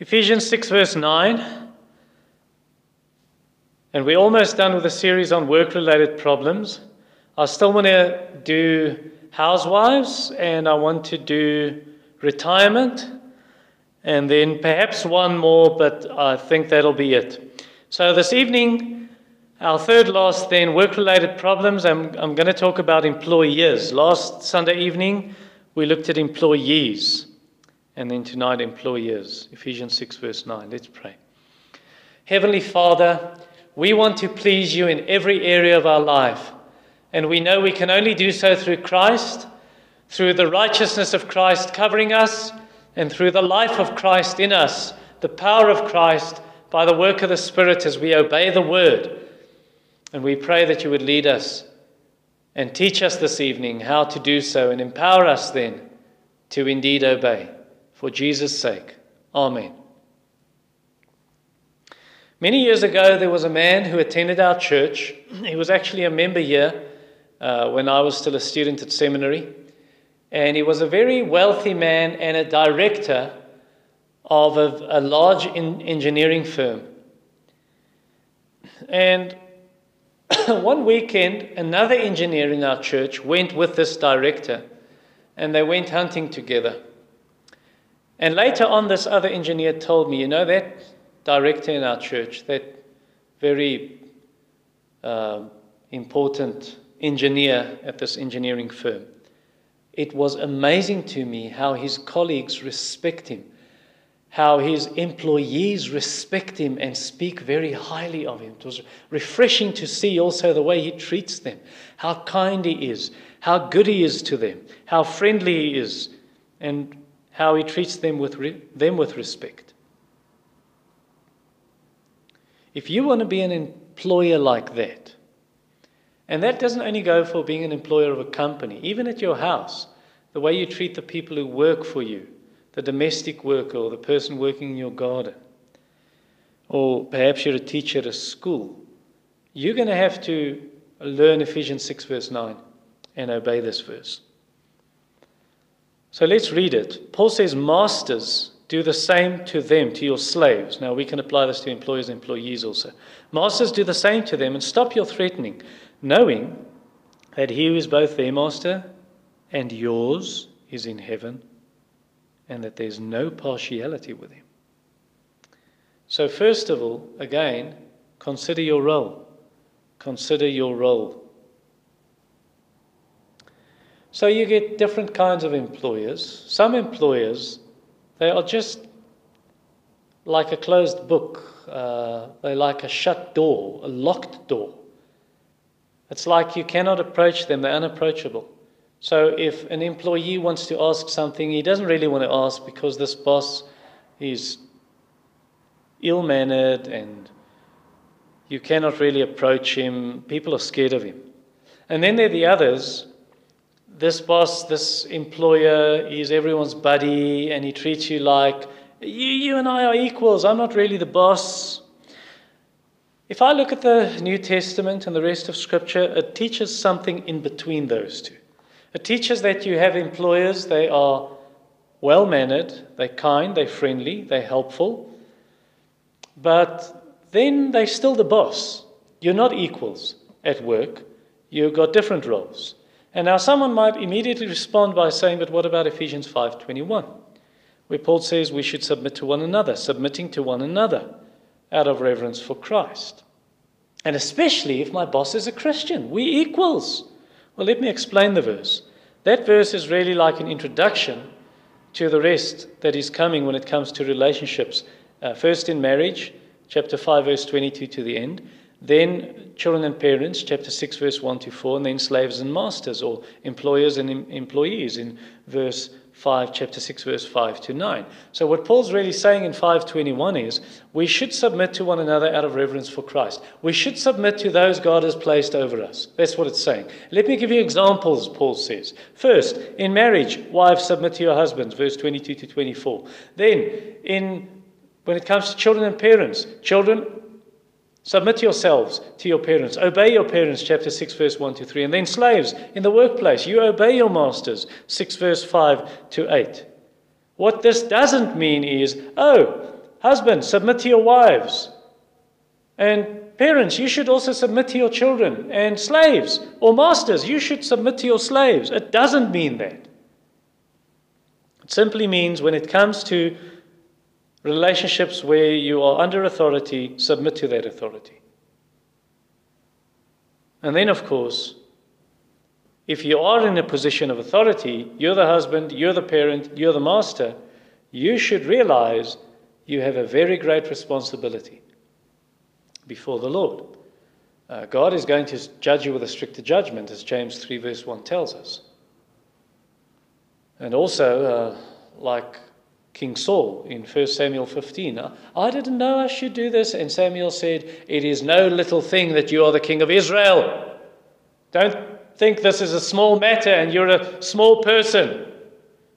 Ephesians 6, verse 9. And we're almost done with the series on work related problems. I still want to do housewives and I want to do retirement and then perhaps one more, but I think that'll be it. So this evening, our third last then, work related problems. I'm, I'm going to talk about employers. Last Sunday evening, we looked at employees. And then tonight, employers. Ephesians 6, verse 9. Let's pray. Heavenly Father, we want to please you in every area of our life. And we know we can only do so through Christ, through the righteousness of Christ covering us, and through the life of Christ in us, the power of Christ by the work of the Spirit as we obey the word. And we pray that you would lead us and teach us this evening how to do so and empower us then to indeed obey. For Jesus' sake. Amen. Many years ago, there was a man who attended our church. He was actually a member here uh, when I was still a student at seminary. And he was a very wealthy man and a director of a, a large in, engineering firm. And one weekend, another engineer in our church went with this director, and they went hunting together. And later on, this other engineer told me, you know, that director in our church, that very uh, important engineer at this engineering firm, it was amazing to me how his colleagues respect him, how his employees respect him and speak very highly of him. It was refreshing to see also the way he treats them, how kind he is, how good he is to them, how friendly he is, and how he treats them with, re- them with respect. If you want to be an employer like that, and that doesn't only go for being an employer of a company, even at your house, the way you treat the people who work for you, the domestic worker or the person working in your garden, or perhaps you're a teacher at a school, you're going to have to learn Ephesians 6, verse 9, and obey this verse. So let's read it. Paul says, Masters, do the same to them, to your slaves. Now we can apply this to employers and employees also. Masters, do the same to them and stop your threatening knowing that he who is both their master and yours is in heaven, and that there's no partiality with him. So, first of all, again, consider your role. Consider your role. So, you get different kinds of employers. Some employers, they are just like a closed book, uh, they're like a shut door, a locked door. It's like you cannot approach them, they're unapproachable. So if an employee wants to ask something, he doesn't really want to ask because this boss is ill mannered and you cannot really approach him. People are scared of him. And then there are the others. This boss, this employer, he's everyone's buddy and he treats you like, you, you and I are equals. I'm not really the boss. If I look at the New Testament and the rest of Scripture, it teaches something in between those two. It teaches that you have employers, they are well mannered, they're kind, they're friendly, they're helpful, but then they're still the boss. You're not equals at work, you've got different roles. And now someone might immediately respond by saying, but what about Ephesians 5:21, where Paul says we should submit to one another, submitting to one another out of reverence for Christ. And especially if my boss is a Christian, we equals. Well, let me explain the verse. That verse is really like an introduction to the rest that is coming when it comes to relationships. Uh, first in marriage, chapter 5, verse 22 to the end. Then children and parents, chapter 6, verse 1 to 4. And then slaves and masters, or employers and em- employees in verse 5, chapter 6, verse 5 to 9. So, what Paul's really saying in 521 is we should submit to one another out of reverence for Christ. We should submit to those God has placed over us. That's what it's saying. Let me give you examples, Paul says. First, in marriage, wives submit to your husbands, verse 22 to 24. Then, in when it comes to children and parents, children, Submit yourselves to your parents. Obey your parents, chapter 6, verse 1 to 3. And then, slaves, in the workplace, you obey your masters, 6 verse 5 to 8. What this doesn't mean is, oh, Husbands, submit to your wives. And parents, you should also submit to your children. And slaves or masters, you should submit to your slaves. It doesn't mean that. It simply means when it comes to relationships where you are under authority, submit to that authority. And then, of course, if you are in a position of authority, you're the husband, you're the parent, you're the master, you should realize you have a very great responsibility before the Lord. Uh, God is going to judge you with a stricter judgment, as James 3, verse 1 tells us. And also, uh, like King Saul in 1 Samuel 15, I didn't know I should do this. And Samuel said, It is no little thing that you are the king of Israel. Don't think this is a small matter and you're a small person.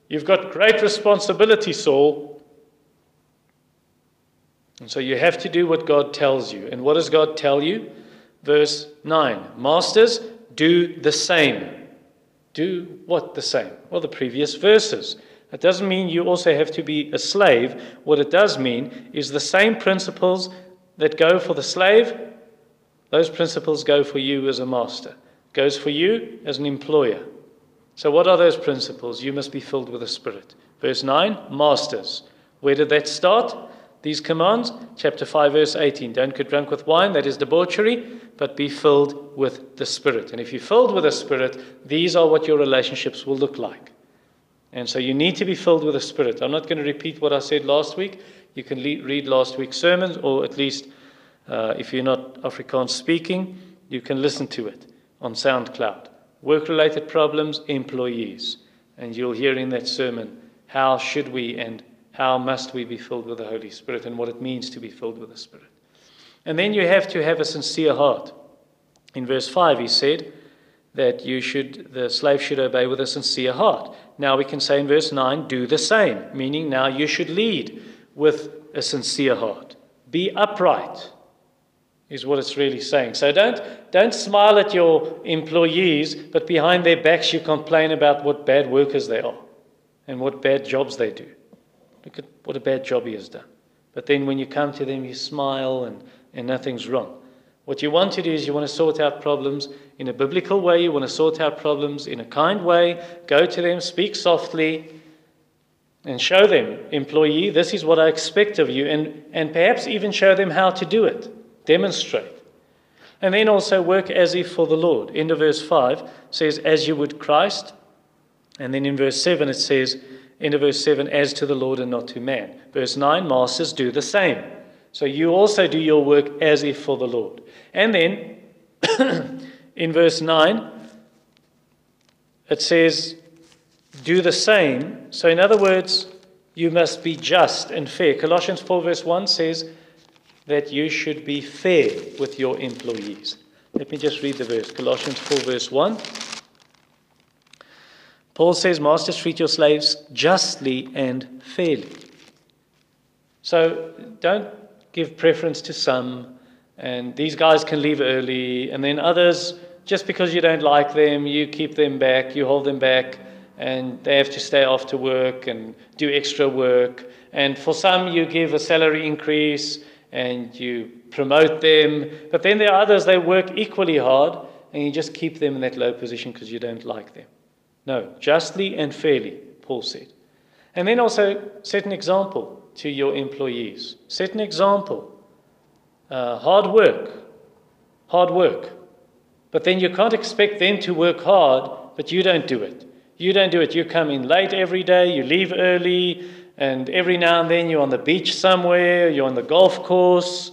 You've got great responsibility, Saul. And so you have to do what God tells you. And what does God tell you? Verse 9 Masters, do the same. Do what the same? Well, the previous verses. It doesn't mean you also have to be a slave. What it does mean is the same principles that go for the slave, those principles go for you as a master, goes for you as an employer. So, what are those principles? You must be filled with the Spirit. Verse 9 Masters. Where did that start? these commands. Chapter 5, verse 18 Don't get drunk with wine, that is debauchery, but be filled with the Spirit. And if you're filled with the Spirit, these are what your relationships will look like. And so you need to be filled with the Spirit. I'm not going to repeat what I said last week. You can le- read last week's sermons, or at least uh, if you're not Afrikaans speaking, you can listen to it on SoundCloud. Work related problems, employees. And you'll hear in that sermon how should we and how must we be filled with the Holy Spirit and what it means to be filled with the Spirit. And then you have to have a sincere heart. In verse 5, he said that you should, the slave should obey with a sincere heart. Now we can say in verse 9, do the same, meaning now you should lead with a sincere heart. Be upright, is what it's really saying. So don't, don't smile at your employees, but behind their backs you complain about what bad workers they are and what bad jobs they do. Look at what a bad job he has done. But then when you come to them, you smile and, and nothing's wrong. What you want to do is you want to sort out problems in a biblical way. You want to sort out problems in a kind way. Go to them, speak softly, and show them, employee, this is what I expect of you. And, and perhaps even show them how to do it. Demonstrate. And then also work as if for the Lord. End of verse 5 says, as you would Christ. And then in verse 7 it says, into verse 7 as to the Lord and not to man. Verse 9 masters do the same. So you also do your work as if for the Lord. And then in verse 9 it says do the same. So in other words, you must be just and fair. Colossians 4 verse 1 says that you should be fair with your employees. Let me just read the verse. Colossians 4 verse 1. Paul says, Masters, treat your slaves justly and fairly. So don't give preference to some, and these guys can leave early, and then others, just because you don't like them, you keep them back, you hold them back, and they have to stay after work and do extra work. And for some, you give a salary increase and you promote them. But then there are others, they work equally hard, and you just keep them in that low position because you don't like them. No, justly and fairly, Paul said. And then also set an example to your employees. Set an example. Uh, hard work. Hard work. But then you can't expect them to work hard, but you don't do it. You don't do it. You come in late every day, you leave early, and every now and then you're on the beach somewhere, you're on the golf course.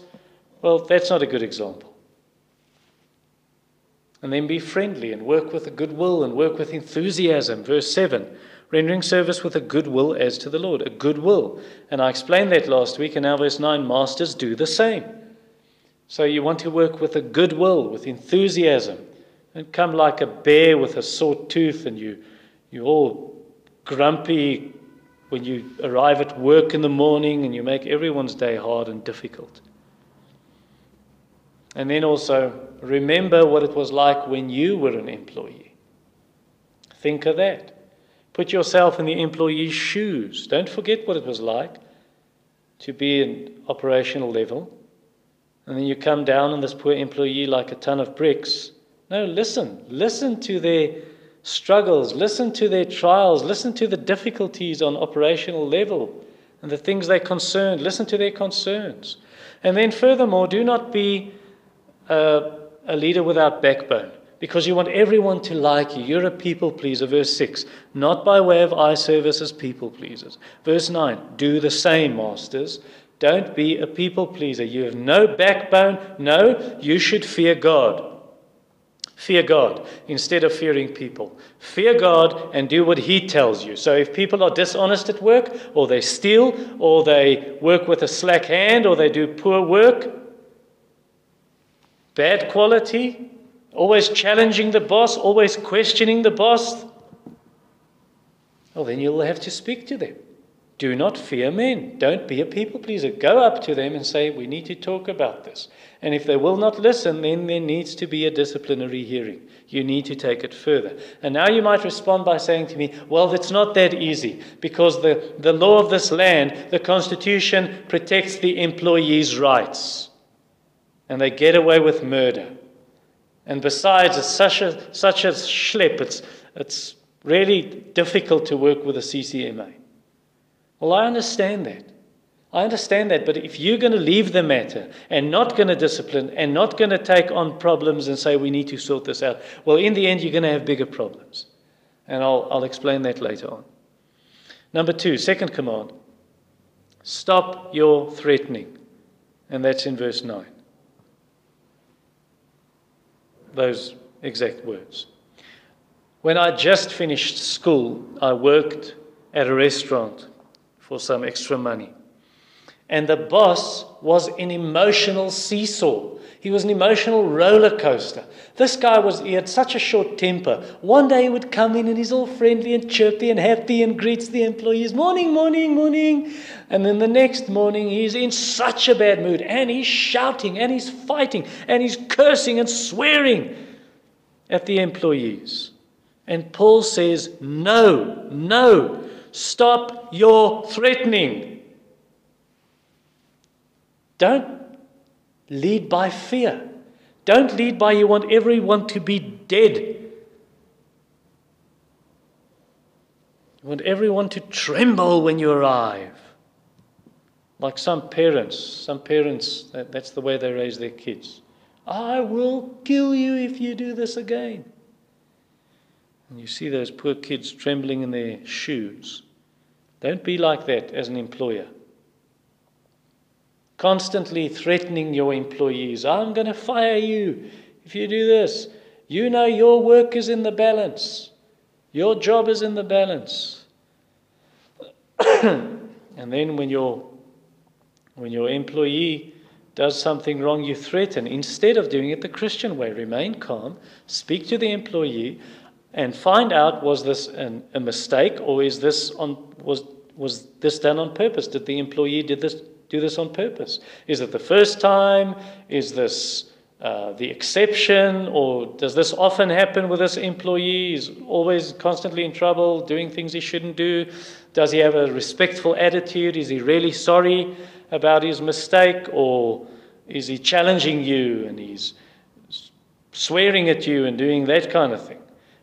Well, that's not a good example. And then be friendly and work with a good will and work with enthusiasm. Verse 7 rendering service with a good will as to the Lord, a good will. And I explained that last week, and now verse 9 masters do the same. So you want to work with a good will, with enthusiasm, and come like a bear with a sore tooth, and you, you're all grumpy when you arrive at work in the morning and you make everyone's day hard and difficult. And then also remember what it was like when you were an employee. Think of that. Put yourself in the employee's shoes. Don't forget what it was like. to be an operational level, and then you come down on this poor employee like a ton of bricks. No, listen. Listen to their struggles, listen to their trials, listen to the difficulties on operational level and the things they're concerned. Listen to their concerns. And then, furthermore, do not be a, a leader without backbone because you want everyone to like you. You're a people pleaser. Verse 6. Not by way of eye service as people pleasers. Verse 9. Do the same, masters. Don't be a people pleaser. You have no backbone. No, you should fear God. Fear God instead of fearing people. Fear God and do what He tells you. So if people are dishonest at work, or they steal, or they work with a slack hand, or they do poor work, bad quality, always challenging the boss, always questioning the boss, well, then you'll have to speak to them. Do not fear men. Don't be a people pleaser. Go up to them and say, We need to talk about this. And if they will not listen, then there needs to be a disciplinary hearing. You need to take it further. And now you might respond by saying to me, Well, it's not that easy because the, the law of this land, the Constitution, protects the employee's rights. And they get away with murder. And besides, it's such a, such a schlep, it's, it's really difficult to work with a CCMA. Well, I understand that. I understand that, but if you're going to leave the matter and not going to discipline and not going to take on problems and say we need to sort this out, well, in the end, you're going to have bigger problems. And I'll, I'll explain that later on. Number two, second command stop your threatening. And that's in verse 9. Those exact words. When I just finished school, I worked at a restaurant for some extra money. And the boss was an emotional seesaw. He was an emotional roller coaster. This guy was, he had such a short temper. One day he would come in and he's all friendly and chirpy and happy and greets the employees, morning, morning, morning. And then the next morning he's in such a bad mood and he's shouting and he's fighting and he's cursing and swearing at the employees. And Paul says, no, no, stop your threatening. Don't lead by fear. Don't lead by you want everyone to be dead. You want everyone to tremble when you arrive. Like some parents, some parents, that, that's the way they raise their kids. I will kill you if you do this again. And you see those poor kids trembling in their shoes. Don't be like that as an employer constantly threatening your employees. I'm going to fire you if you do this. You know your work is in the balance, your job is in the balance. and then when your, when your employee does something wrong, you threaten. Instead of doing it the Christian way, remain calm, speak to the employee, and find out was this an, a mistake or is this on, was, was this done on purpose? Did the employee did this do this on purpose? Is it the first time? Is this uh, the exception? Or does this often happen with this employee? He's always constantly in trouble, doing things he shouldn't do? Does he have a respectful attitude? Is he really sorry about his mistake? Or is he challenging you and he's swearing at you and doing that kind of thing?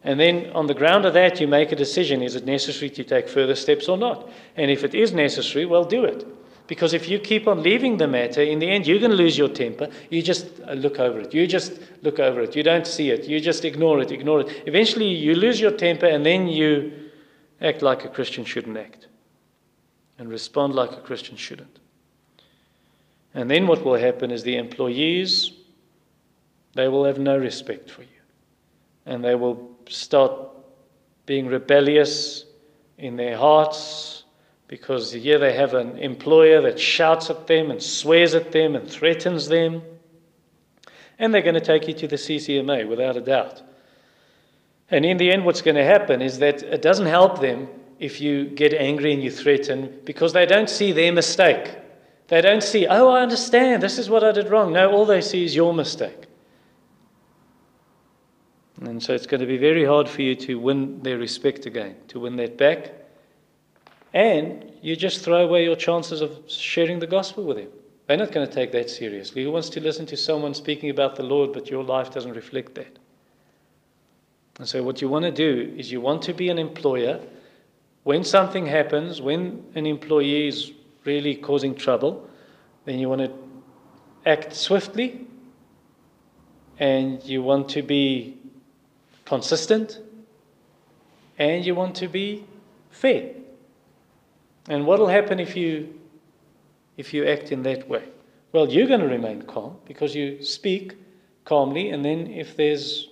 And then on the ground of that, you make a decision is it necessary to take further steps or not? And if it is necessary, well, do it. Because if you keep on leaving the matter, in the end, you're going to lose your temper. You just uh, look over it. You just look over it. You don't see it. You just ignore it, ignore it. Eventually, you lose your temper, and then you act like a Christian shouldn't act and respond like a Christian shouldn't. And then what will happen is the employees, they will have no respect for you. And they will start being rebellious in their hearts because here they have an employer that shouts at them and swears at them and threatens them. And they're going to take you to the CCMA without a doubt. And in the end, what's going to happen is that it doesn't help them if you get angry and you threaten because they don't see their mistake. They don't see, oh, I understand, this is what I did wrong. No, all they see is your mistake. And so it's going to be very hard for you to win their respect again, to win that back. And you just throw away your chances of sharing the gospel with them. They're not going to take that seriously. Who wants to listen to someone speaking about the Lord, but your life doesn't reflect that? And so, what you want to do is you want to be an employer. When something happens, when an employee is really causing trouble, then you want to act swiftly and you want to be consistent and you want to be fair. And what will happen if you if you act in that way? Well, you're going to remain calm because you speak calmly, and then if there's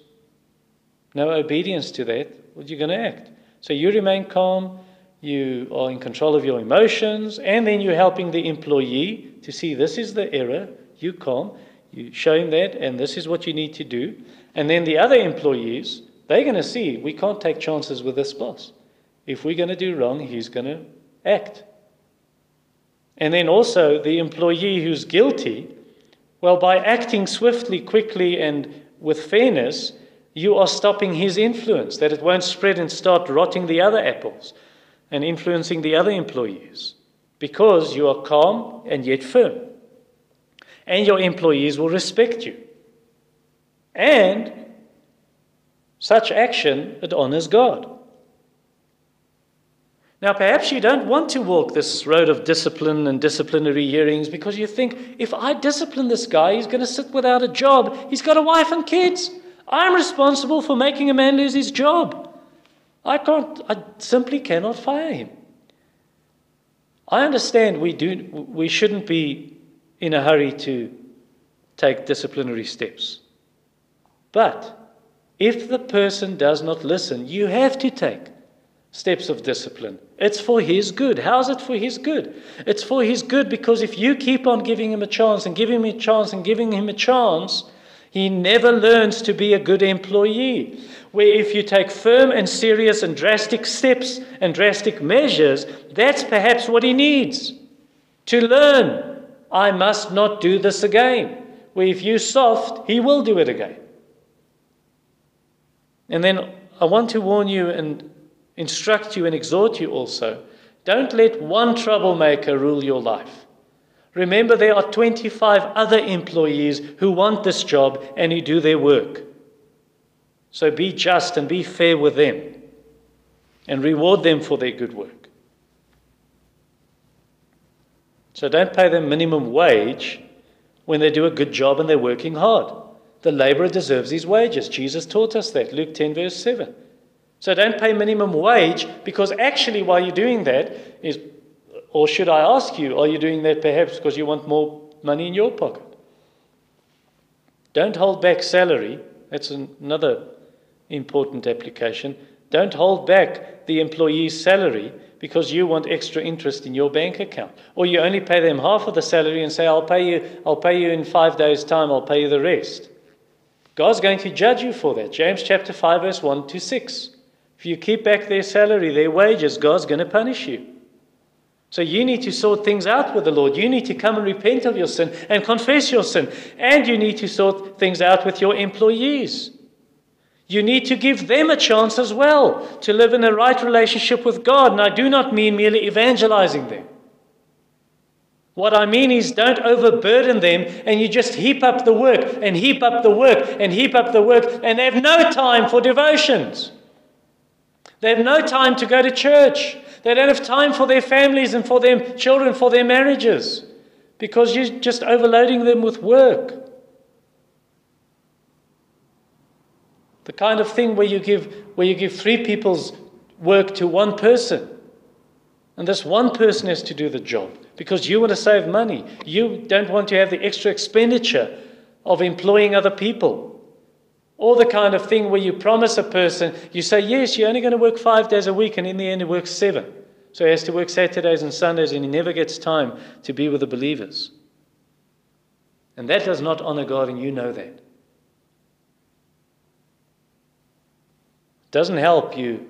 no obedience to that, well, you're going to act. So you remain calm, you are in control of your emotions, and then you're helping the employee to see this is the error. You calm, you show him that, and this is what you need to do. And then the other employees, they're going to see we can't take chances with this boss. If we're going to do wrong, he's going to act. And then also the employee who's guilty, well, by acting swiftly, quickly, and with fairness, you are stopping his influence, that it won't spread and start rotting the other apples and influencing the other employees, because you are calm and yet firm. And your employees will respect you. And such action, it honors God. Now, perhaps you don't want to walk this road of discipline and disciplinary hearings because you think if I discipline this guy, he's going to sit without a job. He's got a wife and kids. I'm responsible for making a man lose his job. I can't, I simply cannot fire him. I understand we, do, we shouldn't be in a hurry to take disciplinary steps. But if the person does not listen, you have to take steps of discipline. It's for his good. How's it for his good? It's for his good because if you keep on giving him a chance and giving him a chance and giving him a chance, he never learns to be a good employee. Where if you take firm and serious and drastic steps and drastic measures, that's perhaps what he needs to learn. I must not do this again. Where if you soft, he will do it again. And then I want to warn you and instruct you and exhort you also. Don't let one troublemaker rule your life. Remember, there are 25 other employees who want this job and who do their work. So be just and be fair with them and reward them for their good work. So don't pay them minimum wage when they do a good job and they're working hard. The laborer deserves his wages. Jesus taught us that. Luke 10, verse 7. So don't pay minimum wage because actually, while you're doing that, is, or should I ask you, are you doing that perhaps because you want more money in your pocket? Don't hold back salary. That's another important application. Don't hold back the employee's salary because you want extra interest in your bank account. Or you only pay them half of the salary and say, I'll pay you, I'll pay you in five days' time, I'll pay you the rest. God's going to judge you for that. James chapter 5, verse 1 to 6. If you keep back their salary, their wages, God's going to punish you. So you need to sort things out with the Lord. You need to come and repent of your sin and confess your sin. And you need to sort things out with your employees. You need to give them a chance as well to live in a right relationship with God. And I do not mean merely evangelizing them. What I mean is, don't overburden them and you just heap up the work and heap up the work and heap up the work and they have no time for devotions. They have no time to go to church. They don't have time for their families and for their children, for their marriages, because you're just overloading them with work. The kind of thing where you give, where you give three people's work to one person. And this one person has to do the job because you want to save money. You don't want to have the extra expenditure of employing other people. Or the kind of thing where you promise a person, you say, yes, you're only going to work five days a week, and in the end, it works seven. So he has to work Saturdays and Sundays, and he never gets time to be with the believers. And that does not honor God, and you know that. It doesn't help you.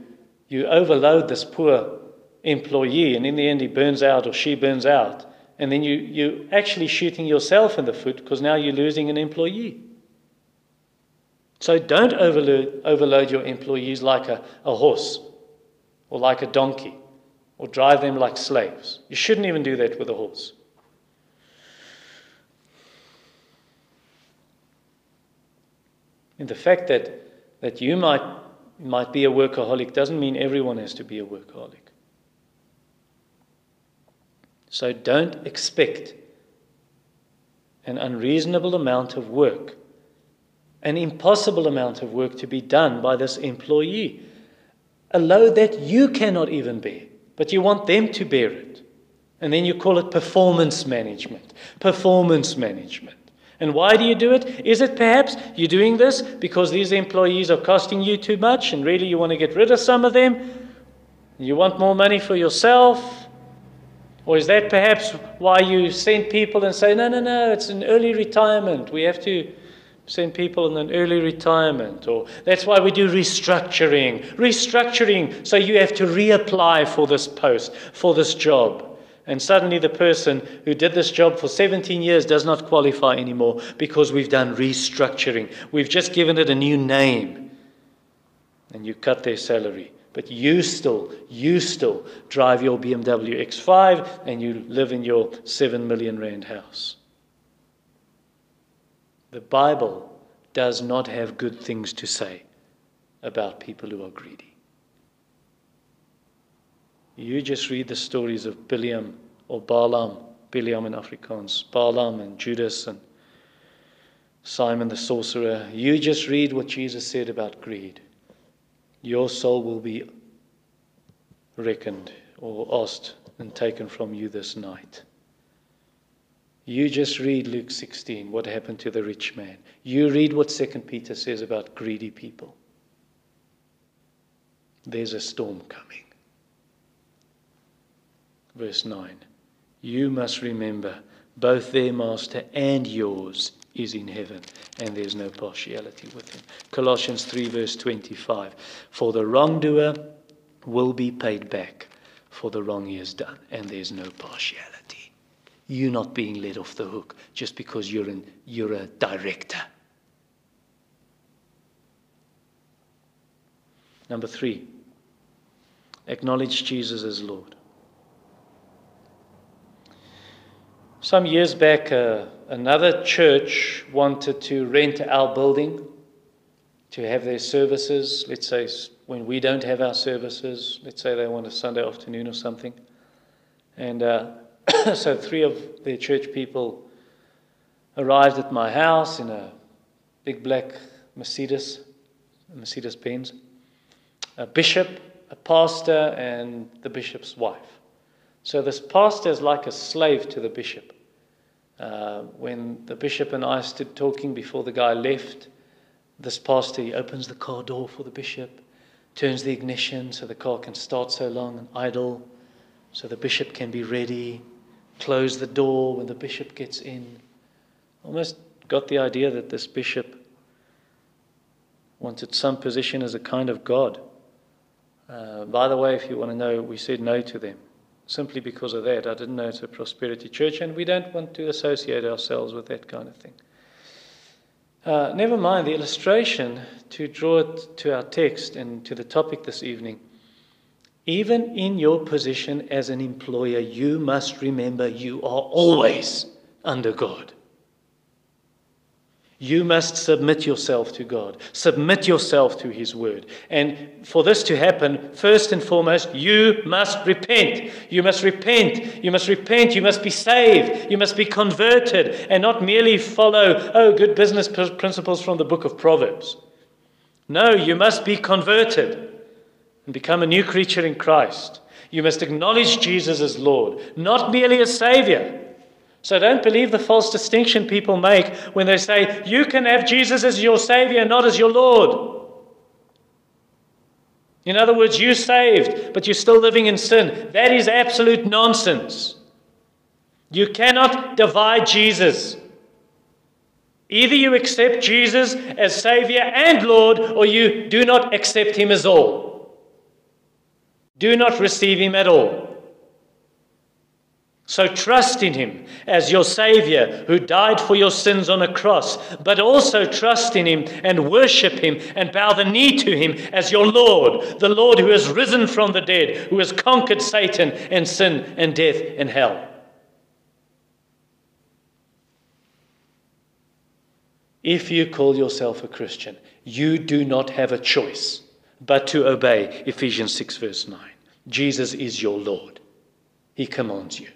You overload this poor employee, and in the end, he burns out or she burns out. And then you, you're actually shooting yourself in the foot because now you're losing an employee. So don't overload, overload your employees like a, a horse or like a donkey. or drive them like slaves. You shouldn't even do that with a horse. And the fact that, that you might, might be a workaholic doesn't mean everyone has to be a workaholic. So don't expect an unreasonable amount of work, an impossible amount of work to be done by this employee, a load that you cannot even bear, but you want them to bear it. And then you call it performance management. Performance management. And why do you do it? Is it perhaps you're doing this because these employees are costing you too much and really you want to get rid of some of them? You want more money for yourself? Or is that perhaps why you send people and say, no, no, no, it's an early retirement. We have to send people in an early retirement. Or that's why we do restructuring. Restructuring, so you have to reapply for this post, for this job. And suddenly the person who did this job for 17 years does not qualify anymore because we've done restructuring. We've just given it a new name. And you cut their salary. But you still, you still drive your BMW X5 and you live in your 7 million rand house. The Bible does not have good things to say about people who are greedy. You just read the stories of Bileam or Balaam, Bileam in Afrikaans, Balaam and Judas and Simon the sorcerer. You just read what Jesus said about greed. Your soul will be reckoned or asked and taken from you this night. You just read Luke 16, what happened to the rich man. You read what 2 Peter says about greedy people. There's a storm coming. Verse 9 You must remember both their master and yours is in heaven, and there's no partiality with him. Colossians 3, verse 25 For the wrongdoer will be paid back for the wrong he has done, and there's no partiality. You're not being let off the hook just because you're, an, you're a director. Number three, acknowledge Jesus as Lord. Some years back, uh, another church wanted to rent our building to have their services. Let's say when we don't have our services, let's say they want a Sunday afternoon or something. And uh, so three of their church people arrived at my house in a big black Mercedes, Mercedes Benz, a bishop, a pastor, and the bishop's wife. So this pastor is like a slave to the bishop. Uh, when the bishop and I stood talking before the guy left, this pastor he opens the car door for the bishop, turns the ignition so the car can start so long and idle, so the bishop can be ready, close the door when the bishop gets in. Almost got the idea that this bishop wanted some position as a kind of God. Uh, by the way, if you want to know, we said no to them simply because of that. I didn't know it's a prosperity church, and we don't want to associate ourselves with that kind of thing. Uh, never mind the illustration to draw it to our text and to the topic this evening. Even in your position as an employer, you must remember you are always under God. You must submit yourself to God, submit yourself to His Word. And for this to happen, first and foremost, you must repent. You must repent. You must repent. You must be saved. You must be converted and not merely follow, oh, good business principles from the book of Proverbs. No, you must be converted and become a new creature in Christ. You must acknowledge Jesus as Lord, not merely as Savior. So don't believe the false distinction people make when they say, you can have Jesus as your Savior, not as your Lord. In other words, you're saved, but you're still living in sin. That is absolute nonsense. You cannot divide Jesus. Either you accept Jesus as Savior and Lord, or you do not accept Him as all. Do not receive Him at all. So trust in him as your Savior who died for your sins on a cross, but also trust in him and worship him and bow the knee to him as your Lord, the Lord who has risen from the dead, who has conquered Satan and sin and death and hell. If you call yourself a Christian, you do not have a choice but to obey Ephesians 6, verse 9. Jesus is your Lord, He commands you.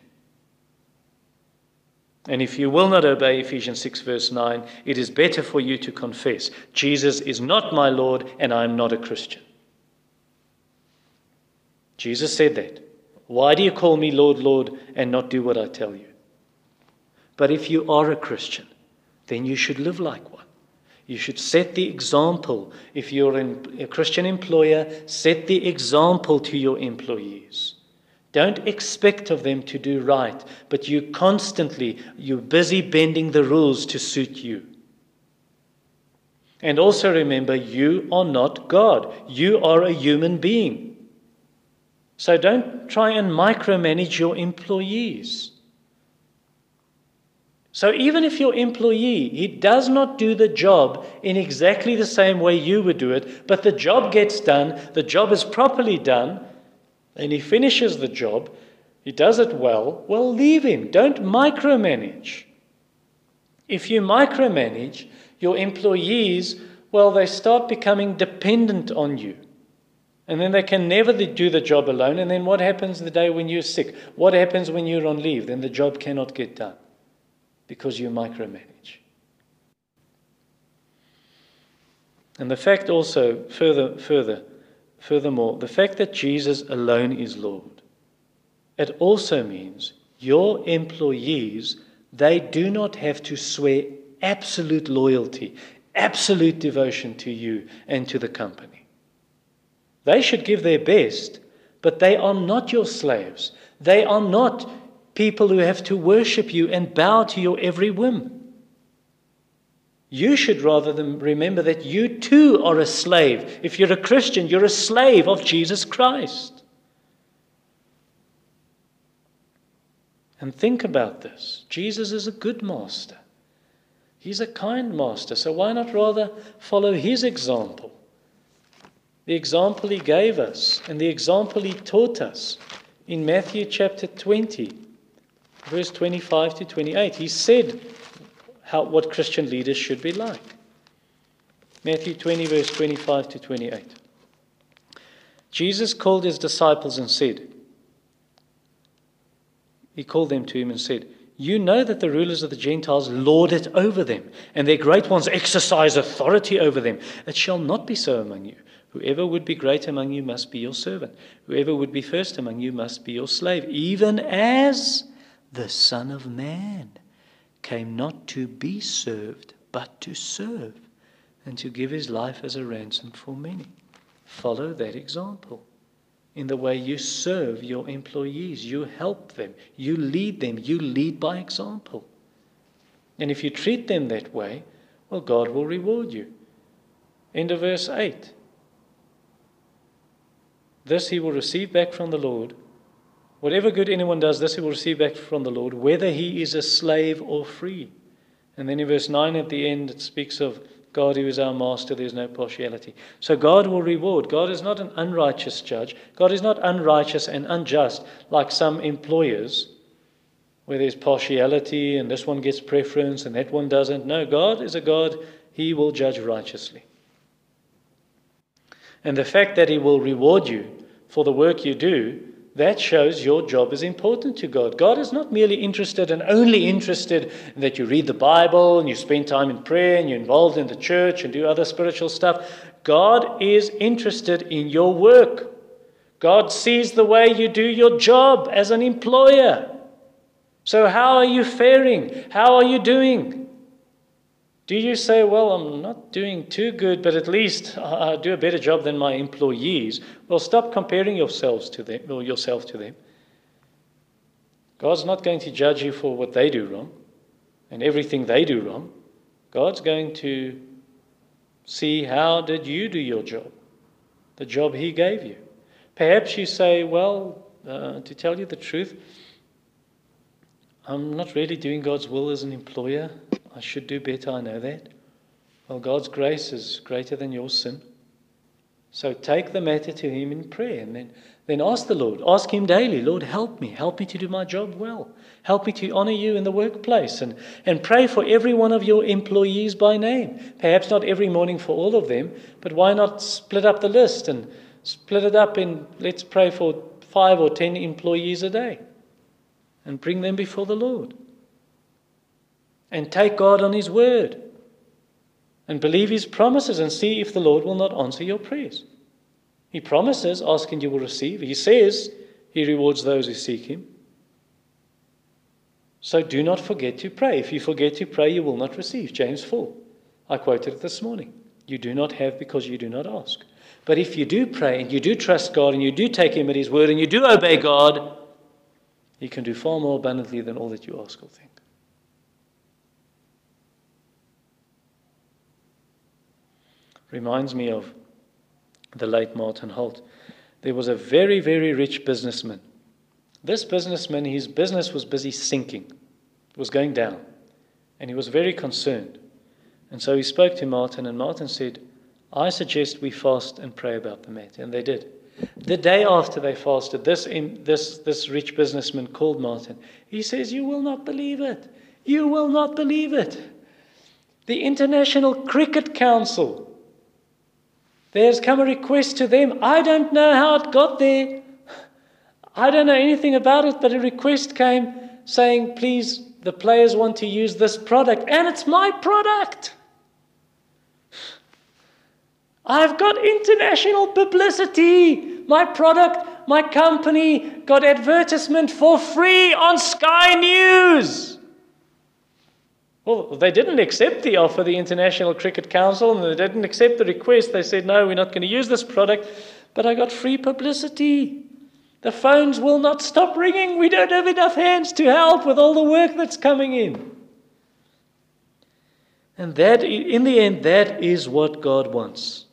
And if you will not obey Ephesians 6, verse 9, it is better for you to confess Jesus is not my Lord and I am not a Christian. Jesus said that. Why do you call me Lord, Lord, and not do what I tell you? But if you are a Christian, then you should live like one. You should set the example. If you're a Christian employer, set the example to your employees. Don't expect of them to do right, but you constantly, you're busy bending the rules to suit you. And also remember, you are not God. You are a human being. So don't try and micromanage your employees. So even if your employee, he does not do the job in exactly the same way you would do it, but the job gets done, the job is properly done, and he finishes the job, he does it well, well, leave him. Don't micromanage. If you micromanage, your employees, well, they start becoming dependent on you. And then they can never do the job alone. And then what happens the day when you're sick? What happens when you're on leave? Then the job cannot get done because you micromanage. And the fact also, further, further, furthermore, the fact that Jesus alone is Lord, it also means your employees, they do not have to swear absolute loyalty, absolute devotion to you and to the company. They should give their best, but they are not your slaves. They are not people who have to worship you and bow to your every whim. You should rather than remember that you too are a slave. If you're a Christian, you're a slave of Jesus Christ. And think about this Jesus is a good master, He's a kind master. So why not rather follow His example? The example He gave us and the example He taught us in Matthew chapter 20 verse 25 to 28. He said how, what Christian leaders should be like. Matthew 20, verse 25 to 28. Jesus called his disciples and said, He called them to him and said, You know that the rulers of the Gentiles lord it over them, and their great ones exercise authority over them. It shall not be so among you. Whoever would be great among you must be your servant. Whoever would be first among you must be your slave, even as the Son of Man came not to be served, but to serve, and to give his life as a ransom for many. Follow that example. In the way you serve your employees, you help them, you lead them, you lead by example. And if you treat them that way, well, God will reward you. End of verse 8. This he will receive back from the Lord Whatever good anyone does, this he will receive back from the Lord, whether he is a slave or free. And then in verse 9 at the end, it speaks of God who is our master, there's no partiality. So God will reward. God is not an unrighteous judge. God is not unrighteous and unjust like some employers where there's partiality and this one gets preference and that one doesn't. No, God is a God, He will judge righteously. And the fact that He will reward you for the work you do that shows your job is important to God. God is not merely interested and only interested in that you read the Bible and you spend time in prayer and you're involved in the church and do other spiritual stuff. God is interested in your work. God sees the way you do your job as an employer. So, how are you faring? How are you doing? Do you say, well, I'm not doing too good, but at least I do a better job than my employees? Well, stop comparing yourselves to them, or yourself to them. God's not going to judge you for what they do wrong and everything they do wrong. God's going to see how did you do your job, the job He gave you. Perhaps you say, well, uh, to tell you the truth, I'm not really doing God's will as an employer. I should do better, I know that. Well, God's grace is greater than your sin. So take the matter to Him in prayer and then, then ask the Lord. Ask Him daily, Lord, help me. Help me to do my job well. Help me to honor you in the workplace. And, and pray for every one of your employees by name. Perhaps not every morning for all of them, but why not split up the list and split it up in, let's pray for five or ten employees a day and bring them before the Lord. And take God on His word and believe His promises and see if the Lord will not answer your prayers. He promises, ask and you will receive. He says He rewards those who seek Him. So do not forget to pray. If you forget to pray, you will not receive. James 4. I quoted it this morning. You do not have because you do not ask. But if you do pray and you do trust God and you do take Him at His word and you do obey God, He can do far more abundantly than all that you ask or think. Reminds me of the late Martin Holdt. There was a very, very rich businessman. This businessman, his business was busy sinking, it was going down, and he was very concerned. And so he spoke to Martin, and Martin said, I suggest we fast and pray about the matter. And they did. The day after they fasted, this, this, this rich businessman called Martin. He says, You will not believe it. You will not believe it. The International Cricket Council there's come a request to them. I don't know how it got there. I don't know anything about it, but a request came saying, please, the players want to use this product, and it's my product. I've got international publicity. My product, my company got advertisement for free on Sky News. Well, they didn't accept the offer, the International Cricket Council, and they didn't accept the request. They said, no, we're not going to use this product, but I got free publicity. The phones will not stop ringing. We don't have enough hands to help with all the work that's coming in. And that, in the end, that is what God wants.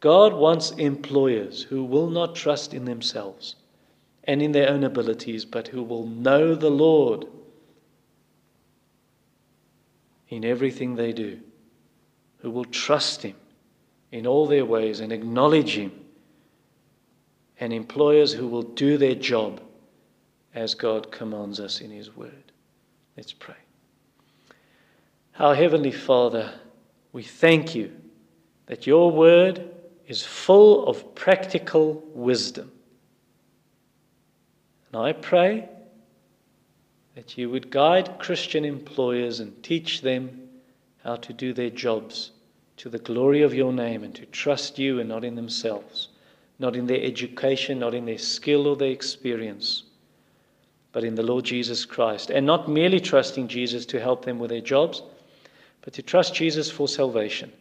God wants employers who will not trust in themselves and in their own abilities, but who will know the Lord in everything they do, who will trust Him in all their ways and acknowledge Him, and employers who will do their job as God commands us in His Word. Let's pray. Our Heavenly Father, we thank you that your Word is full of practical wisdom. And I pray that you would guide Christian employers and teach them how to do their jobs to the glory of your name and to trust you and not in themselves, not in their education, not in their skill or their experience, but in the Lord Jesus Christ. And not merely trusting Jesus to help them with their jobs, but to trust Jesus for salvation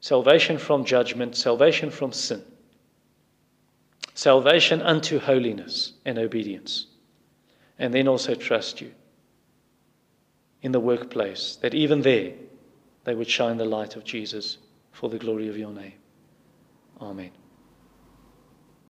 salvation from judgment, salvation from sin, salvation unto holiness and obedience and then also trust you in the workplace, that even there they would shine the light of Jesus for the glory of your name. Amen.